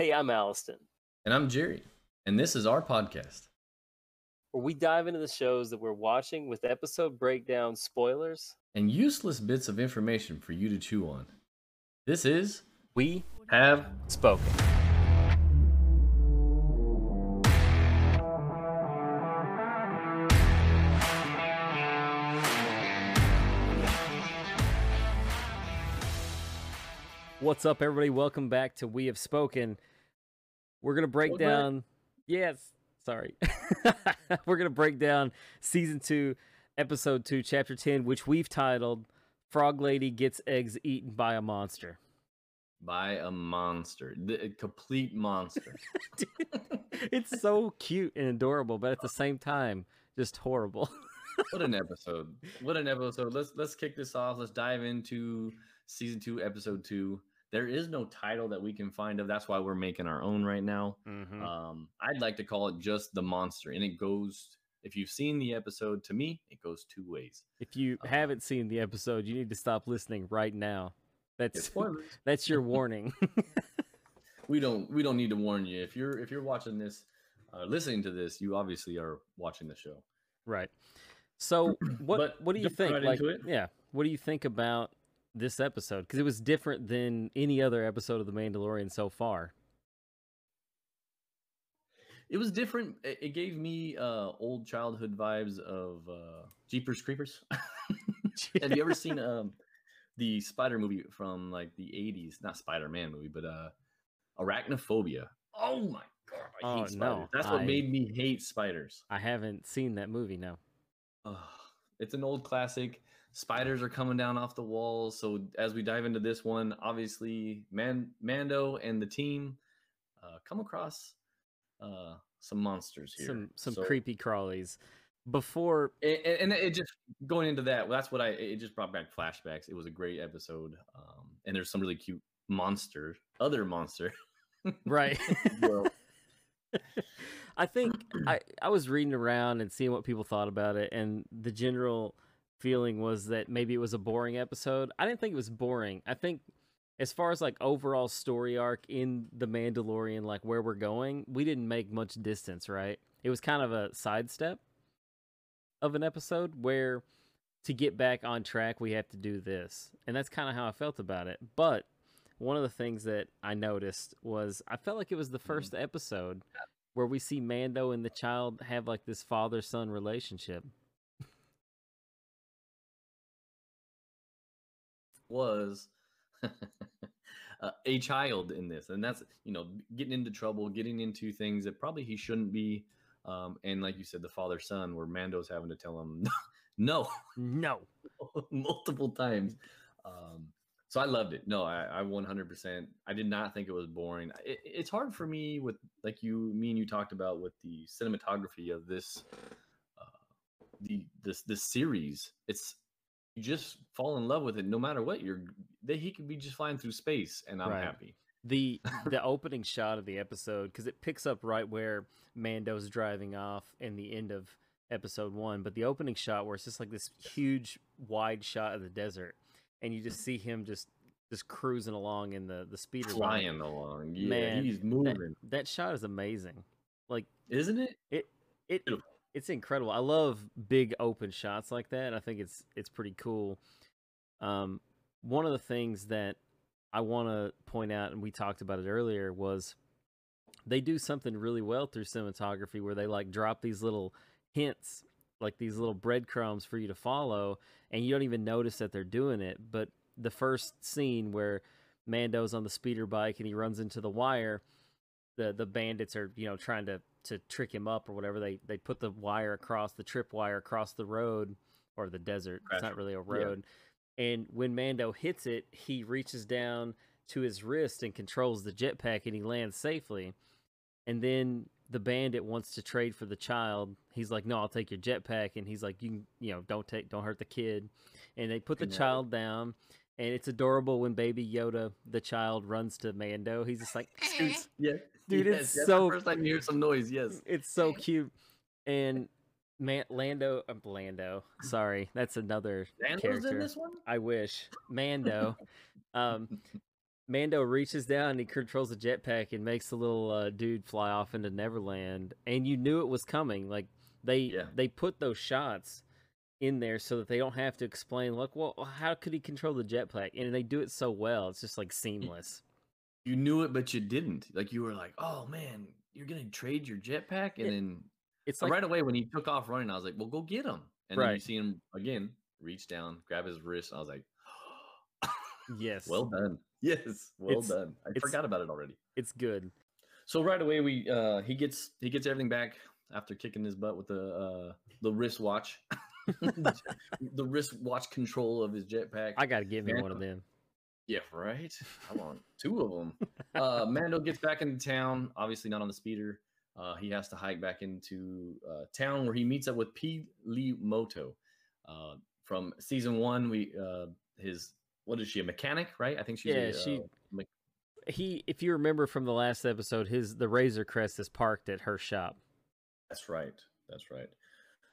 Hey, I'm Alliston, And I'm Jerry. And this is our podcast. where we dive into the shows that we're watching with episode breakdown spoilers. And useless bits of information for you to chew on. This is We Have spoken. What's up, everybody? Welcome back to We Have Spoken. We're gonna break Welcome back. down. Yes, sorry. We're gonna break down season two, episode two, chapter ten, which we've titled "Frog Lady Gets Eggs Eaten by a Monster." by a monster. The, a complete monster. it's so cute and adorable, but at the same time, just horrible. what an episode. What an episode. Let's let's kick this off. Let's dive into season two, episode two. There is no title that we can find of. That's why we're making our own right now. Mm-hmm. Um, I'd like to call it just the monster, and it goes. If you've seen the episode, to me, it goes two ways. if you uh, haven't seen the episode, you need to stop listening right now. That's that's your warning. we don't we don't need to warn you. If you're if you're watching this, uh, listening to this, you obviously are watching the show. right. So what what do you think? right like, yeah, what do you think about this episode? Because it was different than any other episode of The Mandalorian so far. It was different. It, gave me uh, old childhood vibes of uh, Jeepers Creepers. Have you ever seen um, the Spider movie from like the '80s? Not Spider Man movie, but uh, Arachnophobia. Oh my god, I Oh, hate spiders. no, That's what I- made me hate spiders. I haven't seen that movie. No. Ugh, it's an old classic. Spiders are coming down off the walls. So as we dive into this one, obviously Man Mando and the team uh, come across uh, some monsters here. Some some So- creepy crawlies. Before a- a- and, it just going into that. Well, that's what I. It just brought back flashbacks. It was a great episode, um, and there's some really cute monster, other monster. right. I think I, I was reading around and seeing what people thought about it, and the general feeling was that maybe it was a boring episode. I didn't think it was boring. I think as far as like overall story arc in the Mandalorian, like where we're going, we didn't make much distance, right? It was kind of a sidestep of an episode where to get back on track we have to do this. And that's kind of how I felt about it. But one of the things that I noticed was I felt like it was the mm-hmm. first episode where we see Mando and the child have like this father son relationship. Was uh, a child in this, and that's you know getting into trouble, getting into things that probably he shouldn't be. Um, and like you said, the father son, where Mando's having to tell him no No. multiple times. Um, so I loved it. No, I, I 100%. I did not think it was boring. It, it's hard for me with like you, me and you talked about with the cinematography of this, uh, the this this series. It's you just fall in love with it no matter what. You're that he could be just flying through space, and I'm Right. happy. The the opening shot of the episode because it picks up right where Mando's driving off in the end of episode one, but the opening shot where it's just like this huge wide shot of the desert, and you just see him just just cruising along in the the speeder bike. Flying along, yeah, Man, he's That, moving, that shot is amazing. Like isn't it? it it Beautiful. It's incredible. I love big open shots like that. I think it's it's pretty cool. Um, one of the things that I want to point out, and we talked about it earlier, was they do something really well through cinematography where they like drop these little hints, like these little breadcrumbs for you to follow, and you don't even notice that they're doing it. But the first scene where Mando's on the speeder bike and he runs into the wire, the the bandits are you know trying to to trick him up or whatever. They they put the wire across the trip wire across the road or the desert. It's not really a Yeah. road. And when Mando hits it, he reaches down to his wrist and controls the jetpack and he lands safely. And then the bandit wants to trade for the child. He's like, "No, I'll take your jetpack." And he's like, "You can, you know, don't take don't hurt the kid." And they put the Yeah. child down. And it's adorable when baby Yoda, the child, runs to Mando. He's just like. Yeah, Dude, yes, it's so- first time you hear some noise. Yes, It's so cute. And Man, Lando, uh, Lando. Sorry, that's another Lando's character. in this one. I wish Mando. um, Mando reaches down and he controls the jetpack and makes the little uh, dude fly off into Neverland, and you knew it was coming. Like they Yeah. they put those shots in there so that they don't have to explain. Like, well, how could he control the jetpack? And they do it so well. It's just like seamless. You knew it, but you didn't. Like you were like, "Oh man, you're gonna trade your jetpack," and Yeah, then It's like right away when he took off running, I was like, "Well, go get him." And then you see him again, reach down, grab his wrist. I was like, yes, "Well done, yes, well It's- done." I forgot about it already. it's good. So right away, we uh he gets he gets everything back after kicking his butt with the uh the wristwatch, the wristwatch control of his jetpack. I gotta give me one of them. Yeah, right. I want two of them. Uh, Mando gets back into town, obviously not on the speeder. Uh, he has to hike back into uh, town where he meets up with P. Lee Moto. Uh, from season one, we uh, his what is she a mechanic, right? I think she's Yeah, a, she- uh, me- He, if you remember from the last episode, his the Razor Crest is parked at her shop. that's right. That's right.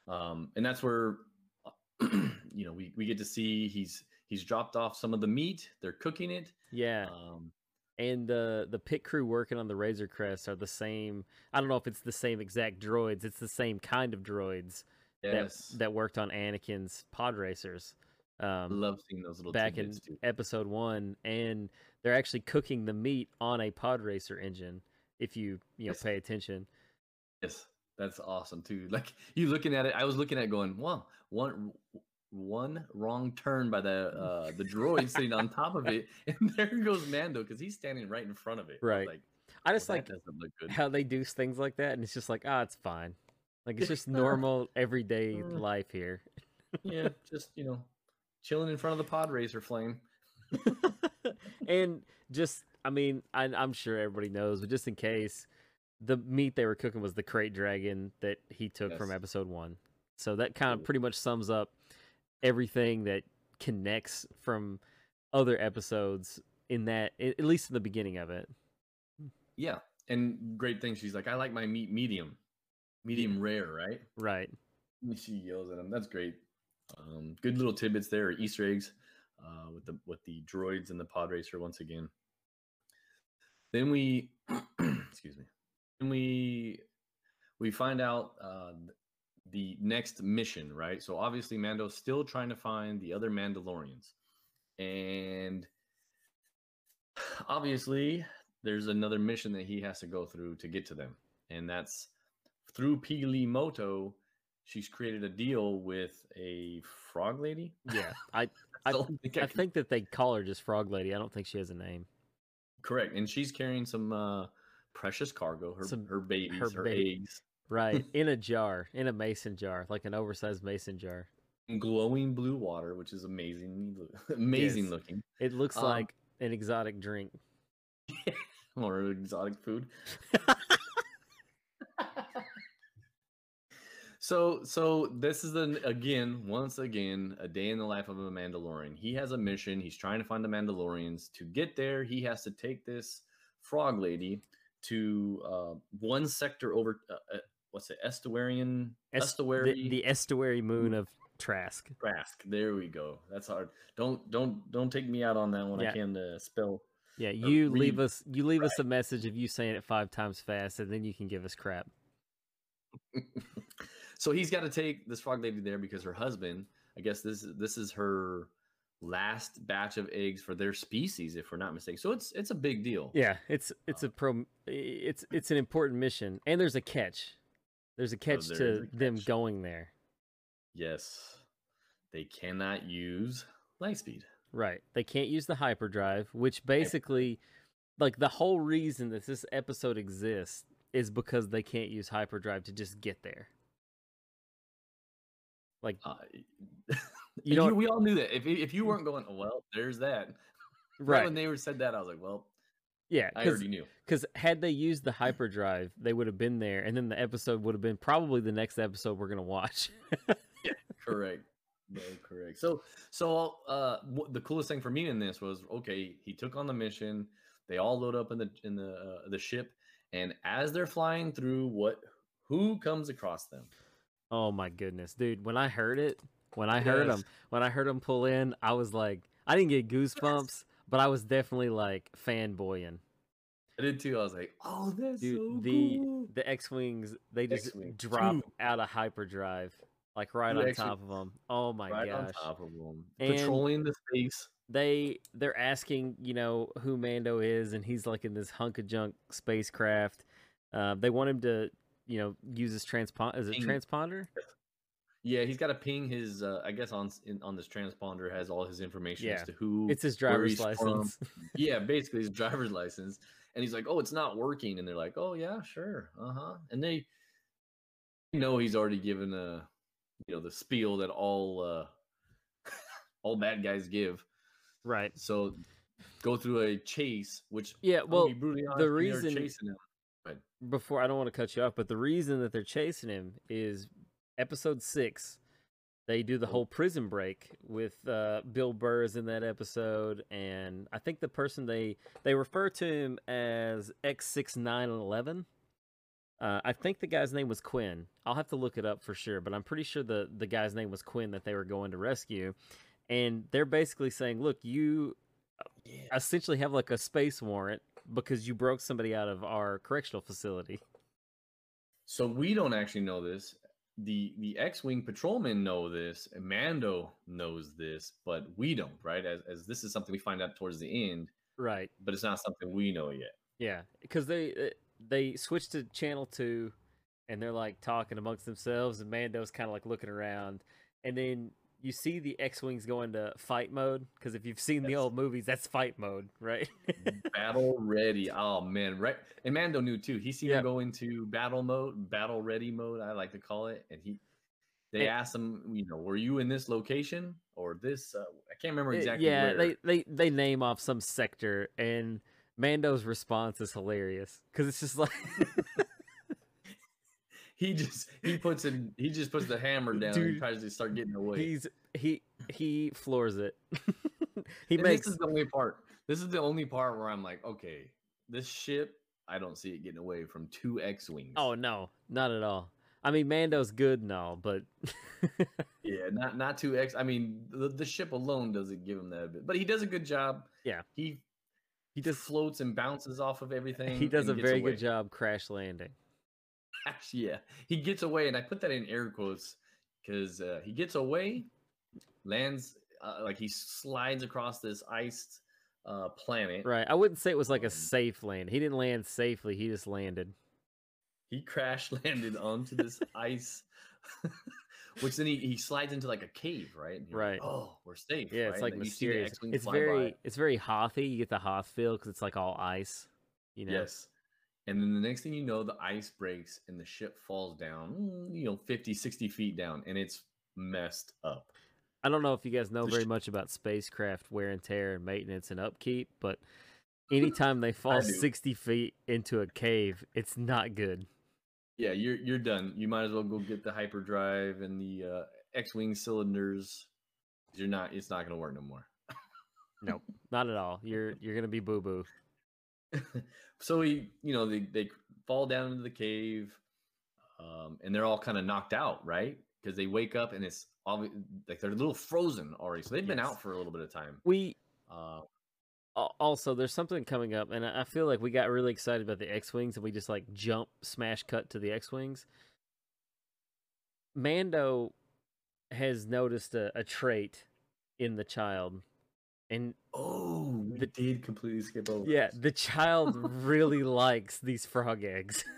Um, and that's where you know we, we get to see he's he's dropped off some of the meat. They're cooking it. Yeah, Um, and the the pit crew working on the Razor Crest are the same. I don't know if it's the same exact droids. It's the same kind of droids yes, that that worked on Anakin's pod racers. Um, love seeing those little back in too. episode one, and they're actually cooking the meat on a pod racer engine. If you you know Yes. pay attention, Yes, that's awesome too. Like you looking at it, I was looking at it going, wow, one one wrong turn by the uh the droid sitting on top of it, and there goes Mando because he's standing right in front of it. Right. Like, I just that like doesn't look good. how they do things like that, and it's just like ah, it's fine. Like it's just normal everyday Uh. life here. yeah, just you know, chilling in front of the pod racer flame. and just I mean, I, I'm sure everybody knows, but just in case, the meat they were cooking was the krayt dragon that he took from episode one. So that kind of pretty much sums up everything that connects from other episodes in that, at least in the beginning of it. Yeah, and great thing. She's like, I like my meat medium, medium rare, right? Right. She yells at him. That's great. Um, good little tidbits there, Easter eggs, uh, with the with the droids and the pod racer once again. Then we, excuse me. Then we we find out uh, the next mission, right? So obviously, Mando's still trying to find the other Mandalorians, and obviously, there's another mission that he has to go through to get to them, and that's through Peli Motto. She's created a deal with a frog lady. Yeah. I I- thing I I can- think that they call her just Frog Lady. I don't think she has a name. correct, and she's carrying some uh, precious cargo. Her Some- her babies, her her, ba- eggs, Right. in a jar, in a mason jar, like an oversized mason jar. glowing blue water, which is amazing, amazing Yes. looking, It looks Um, like an exotic drink. or exotic food. So, so this is an again, once again, a day in the life of a Mandalorian. He has a mission. He's trying to find the Mandalorians. To get there, he has to take this frog lady to uh, one sector over. Uh, uh, what's it? Estuarian Es- estuary the, the estuary moon of Trask. Trask. There we go. That's hard. Don't don't don't take me out on that one. Yeah. I can't uh, spell. Yeah, you leave us you leave us a message of you saying it five times fast, and then you can give us crap. so he's got to take this frog lady there because her husband, I guess this this is her last batch of eggs for their species, if we're not mistaken. So it's it's a big deal. Yeah, it's it's a pro it's it's an important mission, and there's a catch. There's a catch there to a them going there. Yes, they cannot use Lightspeed. Right. They can't use the hyperdrive, which basically like the whole reason that this episode exists is because they can't use hyperdrive to just get there. Like Uh, You don't- we all knew that. If if you weren't going, well, there's that. Right right. when they were said that, I was like, well, Yeah, I already knew. cuz had they used the hyperdrive, they would have been there and then the episode would have been probably the next episode we're going to watch. yeah, correct no correct so so uh wh- the coolest thing for me in this was okay he took on the mission they all load up in the in the uh, the ship and as they're flying through what who comes across them oh my goodness, dude, when I heard it, when I heard Yes. them, when I heard them pull in, I was like I didn't get goosebumps, but I was definitely like fanboying. I did too. I was like, "Oh, that's Dude, so the cool." the X wings they just X-Wing, drop two. out of hyperdrive, like right Two on X-Wing- top of them. Oh my right on gosh! top of them, And- patrolling the space. They they're asking you know who Mando is, and he's like in this hunk of junk spacecraft. Uh, they want him to you know use his transponder. Is it transponder? Yeah, he's got to ping his. Uh, I guess on in, on this transponder has all his information Yeah. as to who. It's his driver's license. yeah, basically his driver's license, and he's like, "Oh, it's not working," and they're like, "Oh yeah, sure, uh huh," and they know he's already given a, you know, the spiel that all uh all bad guys give. right. So go through a chase, which Yeah. Well, be the honest, they're reason- chasing him. before I don't want to cut you off, but the reason that they're chasing him is episode six. They do the whole prison break with uh, Bill Burr is in that episode, and I think the person they they refer to him as X six nine eleven. Uh, I think the guy's name was Quinn. I'll have to look it up for sure, but I'm pretty sure the the guy's name was Quinn that they were going to rescue, and they're basically saying, "Look, you Yeah. essentially have like a space warrant because you broke somebody out of our correctional facility." So we don't actually know this. The the X-wing patrolmen know this, and Mando knows this, but we don't, right? As as this is something we find out towards the end, Right. but it's not something we know yet. Yeah, because they uh, they switched to channel two, and they're like talking amongst themselves, and Mando's kind of like looking around, and then you see the X wings go into fight mode. Because if you've seen the old movies, that's fight mode, right? battle ready. Oh man, right. And Mando knew too. He seen Yeah. him go into battle mode, battle ready mode, I like to call it. And he they And- asked him, you know, were you in this location or this? Uh, I can't remember exactly. yeah, where. they, they they name off some sector, and Mando's response is hilarious because it's just like. he just he puts in He just puts the hammer down and Dude, tries to start getting away. He's he he floors it. he And makes this is the only part. This is the only part where I'm like, okay, this ship. I don't see it getting away from two X-wings. oh no, not at all. I mean, Mando's good and all, but Yeah, not not two X. I mean, the, the ship alone doesn't give him that, bit, but he does a good job. Yeah. he he just floats and bounces off of everything. he does a very away. good job crash landing. Actually, yeah, he gets away, and I put that in air quotes because uh, he gets away, lands uh, like he slides across this iced uh, planet. Right. I wouldn't say it was like a Um, safe land. He didn't land safely. He just landed. He crash landed onto this ice, which then he, he slides into like a cave, right? You're like, Right. oh, we're safe. Yeah, right? it's like And then you see the mysterious. It's very by. it's very hothy. You get the hoth feel because it's like all ice. You know. Yes. And then the next thing you know, the ice breaks and the ship falls down, mm, you know, 50, 60 feet down, and it's messed up. I don't know if you guys know very much about spacecraft wear and tear and maintenance and upkeep, but anytime they fall 60 feet into a cave, it's not good. Yeah, you're you're done. You might as well go get the hyperdrive and the uh, X-wing cylinders. You're not. It's not going to work no more. Nope, not at all. You're you're gonna be boo boo. so he, you know, they they fall down into the cave, um, and they're all kind of knocked out, right? Because they wake up and it's obvi- like they're a little frozen already. So they've been Yes. out for a little bit of time. We Uh, also there's something coming up, and I feel like we got really excited about the X wings, and we just like jump smash cut to the X wings. Mando has noticed a, a trait in the child, and oh, The- did completely skip over. yeah, the child really likes these frog eggs.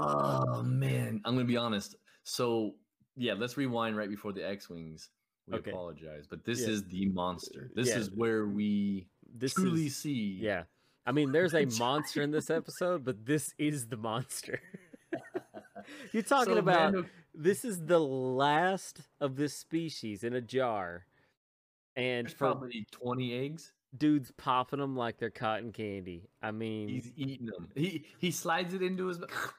Oh man, I'm gonna be honest. So yeah, let's rewind right before the X-wings. We Okay. apologize, but this Yeah. is the monster. Uh, this Yeah. is where we This truly is see. yeah. I mean, there's a monster in this episode, but this is the monster. You're talking So about Mando- this is the last of this species in a jar, and there's for probably 20 eggs. dudes popping them like they're cotton candy. I mean, He's eating them. He he slides it into his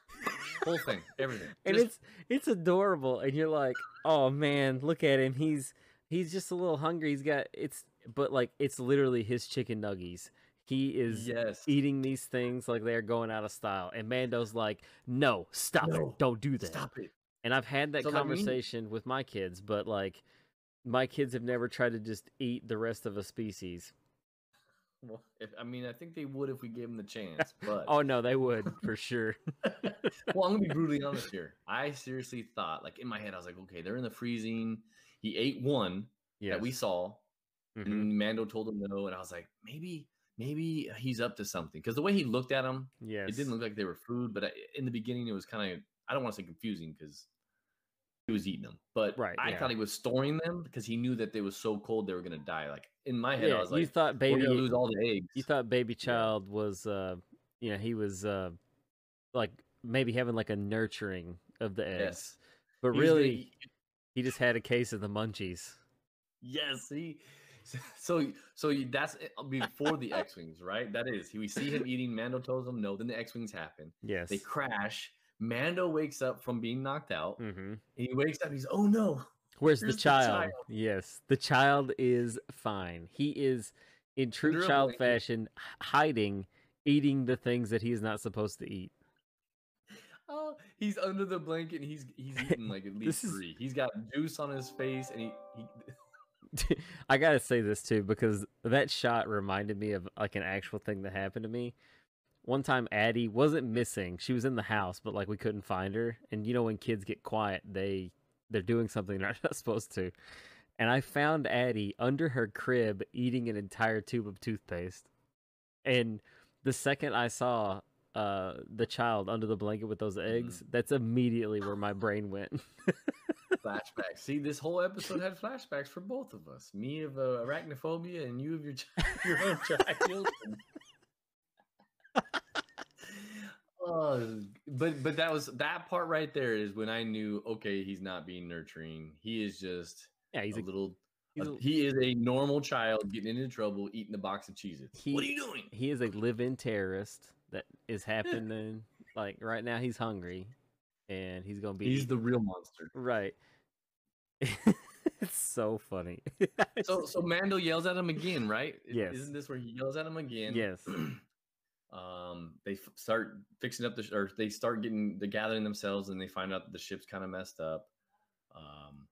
whole thing, everything. and Just- it's it's adorable, and you're like, oh man, look at him. He's he's just a little hungry. He's got it's, but like it's literally his chicken nuggies. He is yes. eating these things like they're going out of style, and Mando's like, no, stop No, it, don't do that. Stop it. And I've had that So, conversation with my kids, but like my kids have never tried to just eat the rest of a species. Well, if, I mean, I think they would if we gave them the chance. But Oh no, they would for sure. well, I'm gonna be brutally honest here. I seriously thought, like in my head, I was like, okay, they're in the freezing. He ate one Yeah, that we saw, Mhm. and Mando told him no, and I was like, maybe, maybe he's up to something because the way he looked at them, Yes. it didn't look like they were food. But I, in the beginning, it was kind of I don't want to say confusing because he was eating them, but Right, I yeah. thought he was storing them because he knew that they was so cold they were gonna die. Like in my head, I Yeah, was you like, thought we're baby lose all the eggs. you thought baby child was uh you know, he was uh like maybe having like a nurturing of the eggs. yes, But He's really he just had a case of the munchies. Yes, he. So so that's uh, before the X wings, right? That is. We see him eating. Mando tells him no. Then the X wings happen. Yes. They crash. Mando wakes up from being knocked out. hmm he wakes up. He's oh no. Where's Here's the the child? child. Yes, the child is fine. He is in true a child fashion hiding eating the things that he is not supposed to eat. Oh, he's under the blanket and he's he's eating like at least is- three. He's got juice on his face and he, he I gotta say this too because that shot reminded me of like an actual thing that happened to me. One time, Addie wasn't missing; she was in the house, but like we couldn't find her. And you know, when kids get quiet, they they're doing something they're not supposed to. And I found Addie under her crib eating an entire tube of toothpaste. And the second I saw uh the child under the blanket with those eggs, that's immediately where my brain went. flashbacks. See, this whole episode had flashbacks for both of us. Me of uh, arachnophobia and you of your your own child. Oh, but but that was that part right there is when I knew okay, he's not being nurturing. He is just yeah, he's a a, little. uh, a- he is a normal child getting into trouble, eating a box of Cheez-Its. what are you doing? he is a live-in terrorist that is happening like right now he's hungry and he's gonna be He's the real monster. right it's so funny So so Mando yells at him again, right? Yes. Isn't this where he yells at him again? yes um, they f- start fixing up the sh- or they start getting the gathering themselves, and they find out the ship's kind of messed up. Um,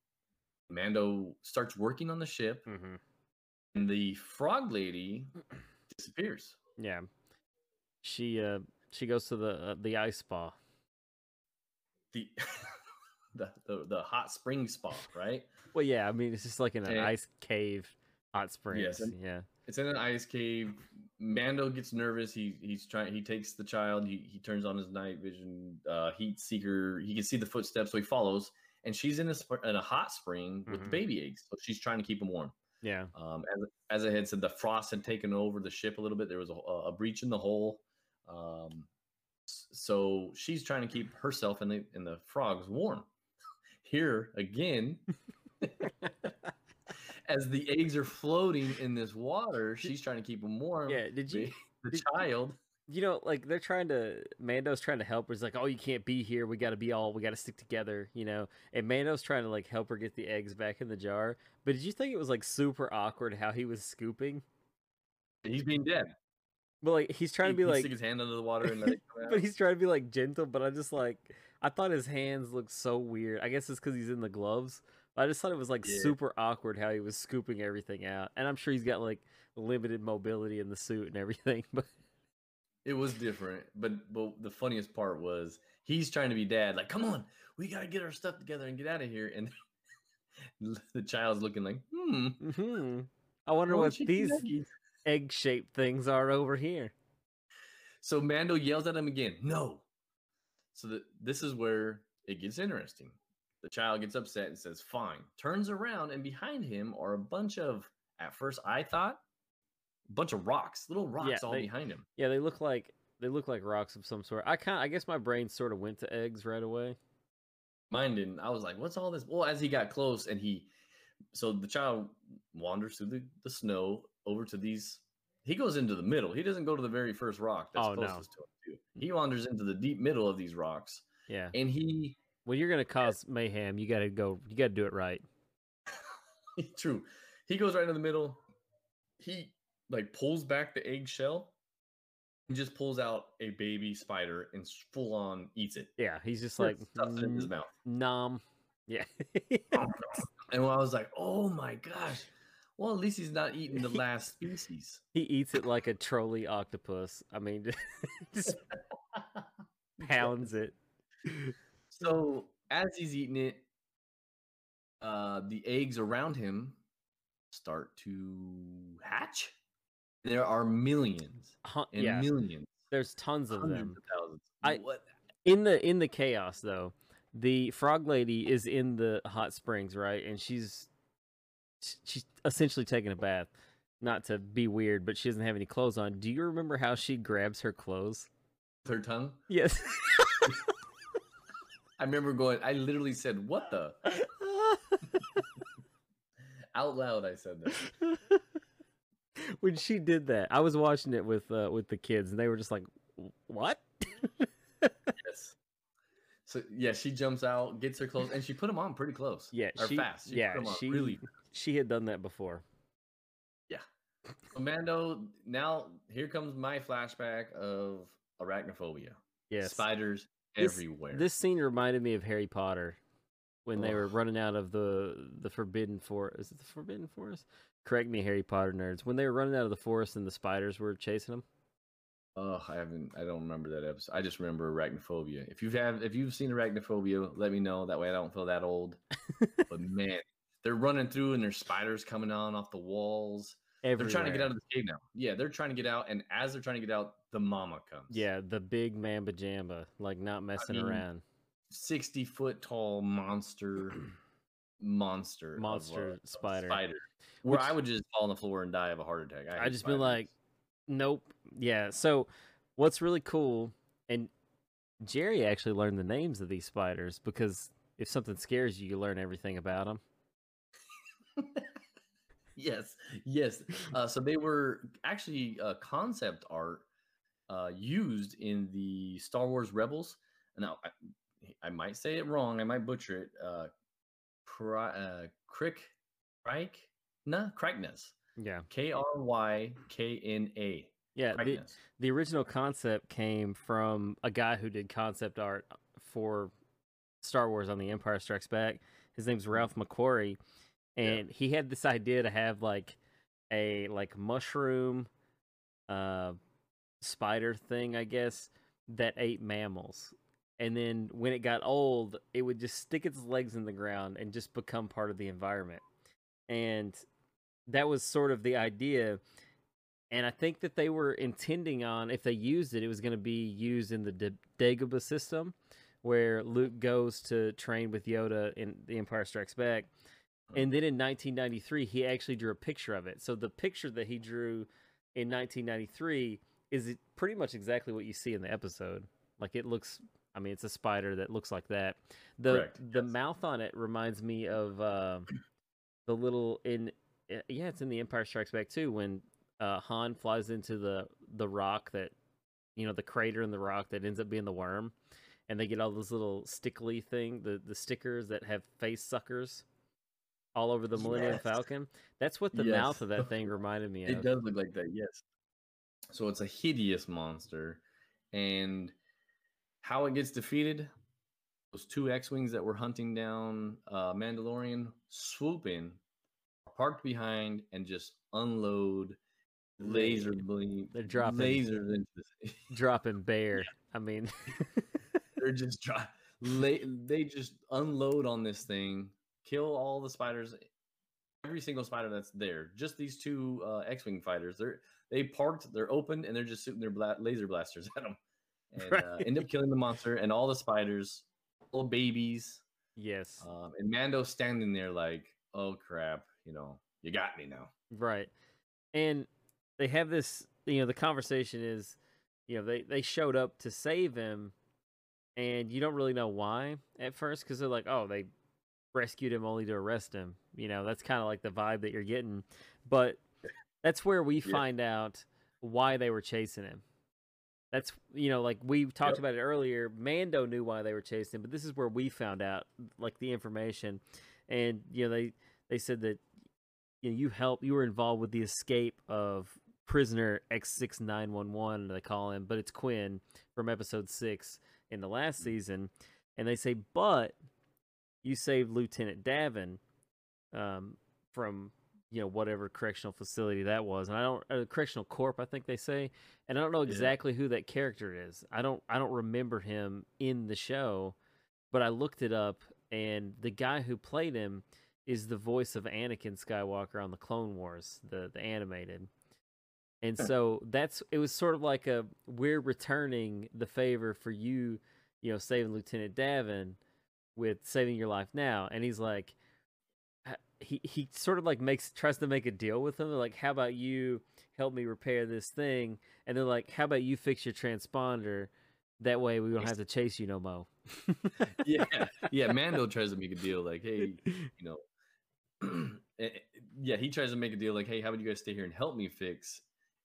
Mando starts working on the ship, hmm and the frog lady disappears. yeah she uh she goes to the uh, the ice spa The, the the the hot spring spa, right? well yeah i mean it's just like in an And- ice cave hot springs and- yeah It's in an ice cave. Mando gets nervous. He he's trying. He takes the child. He he turns on his night vision uh, heat seeker. He can see the footsteps, so he follows. And she's in a sp- in a hot spring with Mhm. baby eggs. So she's trying to keep them warm. yeah Um, as as I had said, the frost had taken over the ship a little bit. There was a, a breach in the hull. Um, so she's trying to keep herself and the and the frogs warm. Here again, as the eggs are floating in this water, she's trying to keep them warm. yeah did you The, did- child, you know, like they're trying to Mando's trying to help her. He's like, "Oh, you can't be here. We got to be all. We got to stick together." You know, and Mando's trying to like help her get the eggs back in the jar. But did you think it was like super awkward how he was scooping? he's being dead. But like he's trying to be he like, stick his hand under the water and let it come out. but he's trying to be like gentle. But I just like I thought his hands looked so weird. I guess it's because he's in the gloves. I just thought it was like Yeah. super awkward how he was scooping everything out. And I'm sure he's got like limited mobility in the suit and everything. But It was different, but but the funniest part was he's trying to be dad, like, come on, we gotta get our stuff together and get out of here. And the child's looking like, hmm, hmm I wonder more what these egg shaped things are over here. So Mando yells at him again, no. So that this is where it gets interesting. The child gets upset and says, fine. Turns around, and behind him are a bunch of, at first I thought, a bunch of rocks, little rocks all they- behind him. Yeah, they look like they look like rocks of some sort. I kind I guess my brain sort of went to eggs right away. Mine didn't. I was like, what's all this? Well, as he got close and he, so the child wanders through the, the snow over to these. He goes into the middle. He doesn't go to the very first rock that's Oh, no. closest to him. Too. He wanders into the deep middle of these rocks, Yeah. and he When you're gonna cause mayhem, you gotta go. You gotta do it right. True. He goes right in the middle. He like pulls back the eggshell and just pulls out a baby spider and full on eats it. Yeah, he's just Just like stuffs it in his mm, mouth. nom. Yeah. And I was like, oh my gosh, Well, at least he's not eating the last species. He eats it like a trolley octopus. I mean, just pounds it. So as he's eating it, uh, the eggs around him start to hatch. There are millions and yeah, millions, there's tons of them. of thousands. I- what? in the in the chaos though the frog lady is in the hot springs right and she's she's essentially taking a bath not to be weird but she doesn't have any clothes on do you remember how she grabs her clothes Her tongue. yes I remember going. I literally said, "What the?" Out loud, I said that. when she did that i was watching it with uh, with the kids and they were just like what Yes. So yeah, she jumps out, gets her clothes, and she put them on pretty close. yeah or she fast. She yeah put 'em on she really. she had done that before Yeah, Amando. Now here comes my flashback of arachnophobia. yes Spiders everywhere. This scene reminded me of Harry Potter when they were running out of the the forbidden forest. Is it the forbidden forest? Correct me, Harry Potter nerds. When they were running out of the forest and the spiders were chasing them. Oh, I haven't. I don't remember that episode. I just remember arachnophobia. If you've have, if you've seen arachnophobia, let me know. That way, I don't feel that old. but man, they're running through and there's spiders coming on off the walls. Everywhere. They're trying to get out of the cave now. Yeah, they're trying to get out, and as they're trying to get out, the mama comes. Yeah, the big mamba jamba, like not messing mean, around. sixty foot tall monster, monster, Monster of a spider. spider. Where Which- I would just fall on the floor and die of a heart attack. I hate just been like, nope. Yeah. So, what's really cool, and Jerry actually learned the names of these spiders because if something scares you, you learn everything about them. yes, yes. Uh, so they were actually uh, concept art uh, used in the Star Wars Rebels. Now, I, I might say it wrong. I might butcher it. Uh, Cry, uh, Crick, Crike, nah, Kryknas. Yeah. K R Y K N A. Yeah. The, the original concept came from a guy who did concept art for Star Wars on The Empire Strikes Back. His name's Ralph McQuarrie, Yeah. and he had this idea to have like a like mushroom, uh, spider thing, I guess, that ate mammals. And then when it got old, it would just stick its legs in the ground and just become part of the environment. And that was sort of the idea and I think that they were intending on if they used it, it was going to be used in the D- Dagobah system, where Luke goes to train with Yoda in The Empire Strikes Back. And then in 1993, he actually drew a picture of it. So the picture that he drew in 1993 is it- pretty much exactly what you see in the episode. Like it looks, I mean, it's a spider that looks like that. The Correct, the yes. mouth on it reminds me of uh, the little in uh, yeah, it's in the Empire Strikes Back too when uh, Han flies into the the rock that you know the crater in the rock that ends up being the worm, and they get all those little stickly thing the the stickers that have face suckers all over the Millennium Yes. Falcon. That's what the Yes. mouth of that thing reminded me of. It does look like that, yes. So it's a hideous monster, and how it gets defeated? Those two X-wings that were hunting down uh, Mandalorian swoop in, parked behind, and just unload laser beam. They're dropping- lasers into. This. Dropping bear. I mean, They're just dro- la- They just unload on this thing, kill all the spiders, every single spider that's there. Just these two uh, X-wing fighters. They're they parked. They're open, and they're just shooting their bla- laser blasters at them, and uh, end up killing the monster and all the spiders, little babies. yes, Um, and Mando standing there like, oh crap, you know, you got me now. right. And they have this. You know, the conversation is, you know, they they showed up to save him, and you don't really know why at first because they're like, oh, they rescued him only to arrest him. You know, that's kind of like the vibe that you're getting. But that's where we Yeah. find out why they were chasing him. That's you know, like we talked Yep. about it earlier. Mando knew why they were chasing him, but this is where we found out like the information. And you know, they they said that you know, you helped you were involved with the escape of prisoner X6911 they call him, but it's Quinn from episode 6 in the last season. And they say, "But you saved Lieutenant Davan um, from you know whatever correctional facility that was, and I don't uh, correctional corp I think they say, and I don't know Yeah. exactly who that character is. I don't I don't remember him in the show, but I looked it up, and the guy who played him is the voice of Anakin Skywalker on the Clone Wars, the the animated. And so that's it was sort of like a we're returning the favor for you, you know, saving Lieutenant Davan with saving your life now. And he's like he he sort of like makes tries to make a deal with them. Like, how about you help me repair this thing? And they're like, how about you fix your transponder? That way we don't have to chase you no more. yeah, yeah. Mando tries to make a deal like, hey, you know, eh, yeah, he tries to make a deal like, hey, how about you guys stay here and help me fix,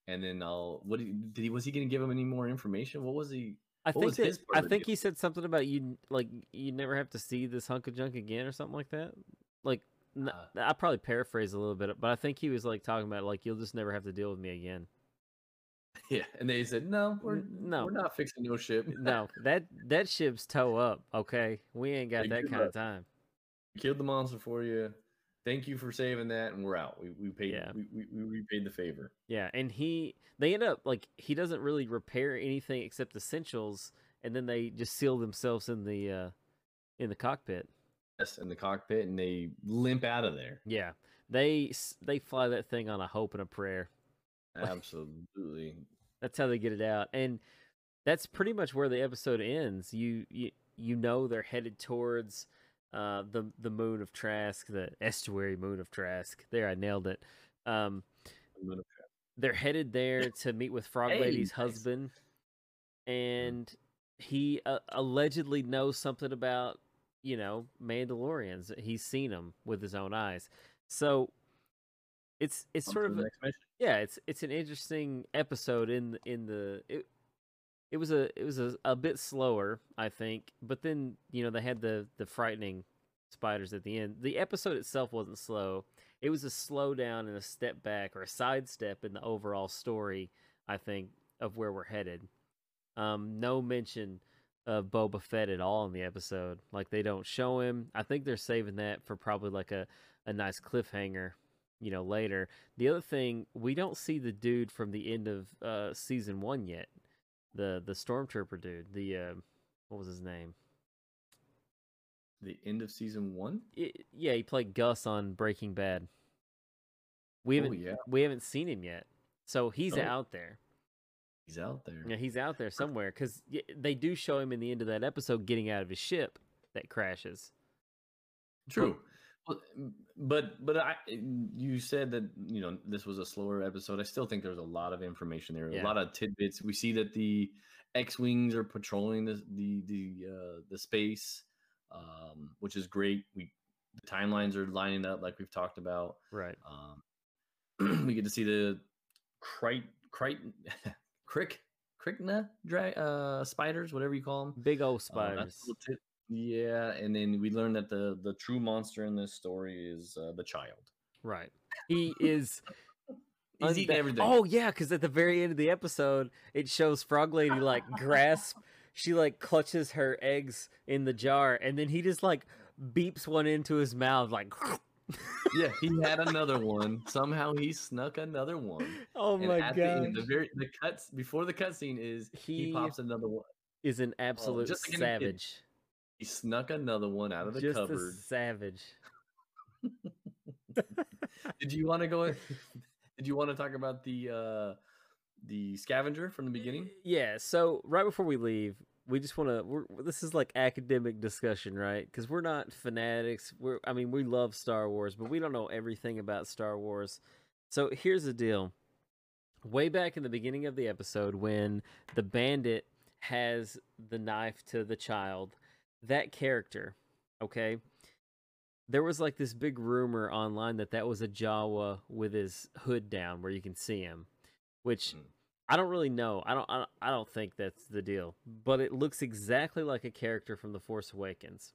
and then I'll. What did he, was he going to give him any more information? What was he? I What think that, I think deal? he said something about you like you never have to see this hunk of junk again or something like that. Like Uh. I probably paraphrase a little bit, but I think he was like talking about like you'll just never have to deal with me again. Yeah, and they said, no, we're no. we're not fixing your ship. No, that that ship's toe up. Okay, we ain't got that kind of time. Killed the monster for you. Thank you for saving that, and we're out. We we paid. Yeah. We, we we repaid the favor. Yeah, and he they end up like he doesn't really repair anything except essentials, and then they just seal themselves in the uh in the cockpit. In the cockpit, and they limp out of there. Yeah, they they fly that thing on a hope and a prayer. Absolutely. That's how they get it out, and that's pretty much where the episode ends. You you you know they're headed towards uh the the moon of Trask, the estuary moon of Trask. There, I nailed it. Um, they're headed there to meet with Frog Hey, Lady's nice. husband, and he uh, allegedly knows something about you know Mandalorians. He's seen them with his own eyes, so it's it's On sort of a- yeah, it's it's an interesting episode in in the it, it was a it was a, a bit slower, I think, but then you know they had the the frightening spiders at the end. The episode itself wasn't slow. It was a slowdown and a step back or a sidestep in the overall story, I think, of where we're headed. Um, no mention of Boba Fett at all in the episode. Like they don't show him. I think they're saving that for probably like a, a nice cliffhanger, you know, later. The other thing, we don't see the dude from the end of uh season one yet. The the stormtrooper dude. The uh, what was his name? The end of season one. I yeah, he played Gus on Breaking Bad. We Oh, haven't yeah. we haven't seen him yet, so he's Oh. out there. He's out there. Yeah, he's out there somewhere because they do show him in the end of that episode getting out of his ship that crashes. True. M- But but I you said that you know this was a slower episode. I still think there's a lot of information there, Yeah. a lot of tidbits. We see that the X wings are patrolling the the the uh, the space, um, which is great. We the timelines are lining up like we've talked about. Right. Um, we get to see the crite crick crickna dra- uh, spiders, whatever you call them. Big old Uh, spiders. that's a little tip. Yeah, and then we learn that the the true monster in this story is uh, the child. right. He is. He's eating everything. Oh yeah, because at the very end of the episode, it shows Frog Lady like grasp. She like clutches her eggs in the jar, and then he just like beeps one into his mouth, like. yeah, he had another one. Somehow he snuck another one. oh And my at the god! the very the cuts before the cutscene is he, He- pops another one. Is an absolute just like any savage. He snuck another one out of the Just cupboard. a savage. Did you want to go? Did you want to talk about the uh the scavenger from the beginning? Yeah. So right before we leave, we just want to. This is like academic discussion, right? Because we're not fanatics. We're. I mean, we love Star Wars, but we don't know everything about Star Wars. So here's the deal. Way back in the beginning of the episode, when the bandit has the knife to the child, that character, okay, there was like this big rumor online that that was a Jawa with his hood down, where you can see him, which Mm. I don't really know. I don't. I don't, think that's the deal. But it looks exactly like a character from The Force Awakens,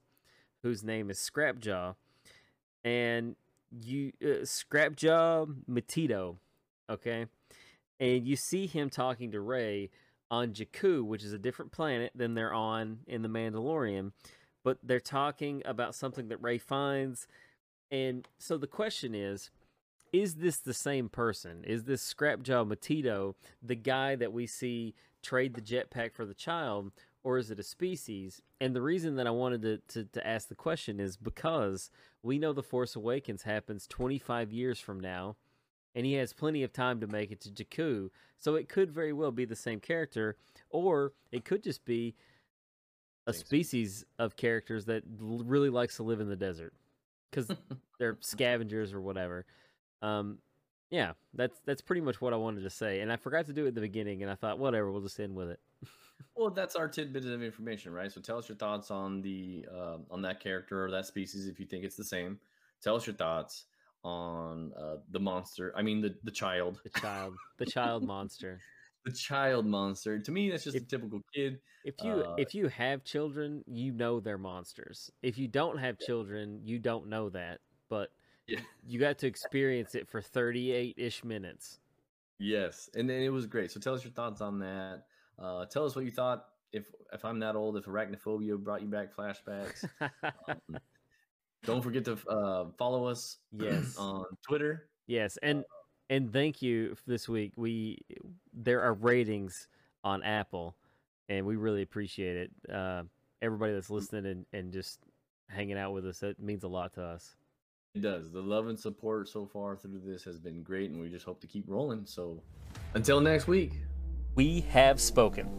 whose name is Scrapjaw, and you uh, Scrapjaw Matito, okay, and you see him talking to Rey on Jakku, which is a different planet than they're on in the Mandalorian, but they're talking about something that Rey finds, and so the question is, is this the same person? Is this Scrapjaw Matito the guy that we see trade the jetpack for the child, or is it a species? And the reason that I wanted to, to, to ask the question is because we know The Force Awakens happens 25 years from now, and he has plenty of time to make it to Jakku. So it could very well be the same character, or it could just be a species of characters that l- really likes to live in the desert because they're scavengers or whatever. Um, yeah, that's that's pretty much what I wanted to say, and I forgot to do it at the beginning, and I thought whatever, we'll just end with it. Well, that's our tidbit of information, right? So tell us your thoughts on the uh, on that character or that species if you think it's the same. Tell us your thoughts on uh, the monster. I mean, the the child, The child, the child monster. the child monster. To me, that's just a typical kid. If you Uh, if you have children, you know they're monsters. If you don't have children, you don't know that. But Yeah. you got to experience it for 38 ish minutes. Yes, and then it was great. So tell us your thoughts on that. Uh, tell us what you thought. If if I'm that old, if arachnophobia brought you back flashbacks. Um, don't forget to uh, follow us yes. on Twitter. Yes, and and thank you this week. We there are ratings on Apple, and we really appreciate it. Uh, everybody that's listening and, and just hanging out with us, that means a lot to us. It does. The love and support so far through this has been great, and we just hope to keep rolling. So until next week. We have spoken.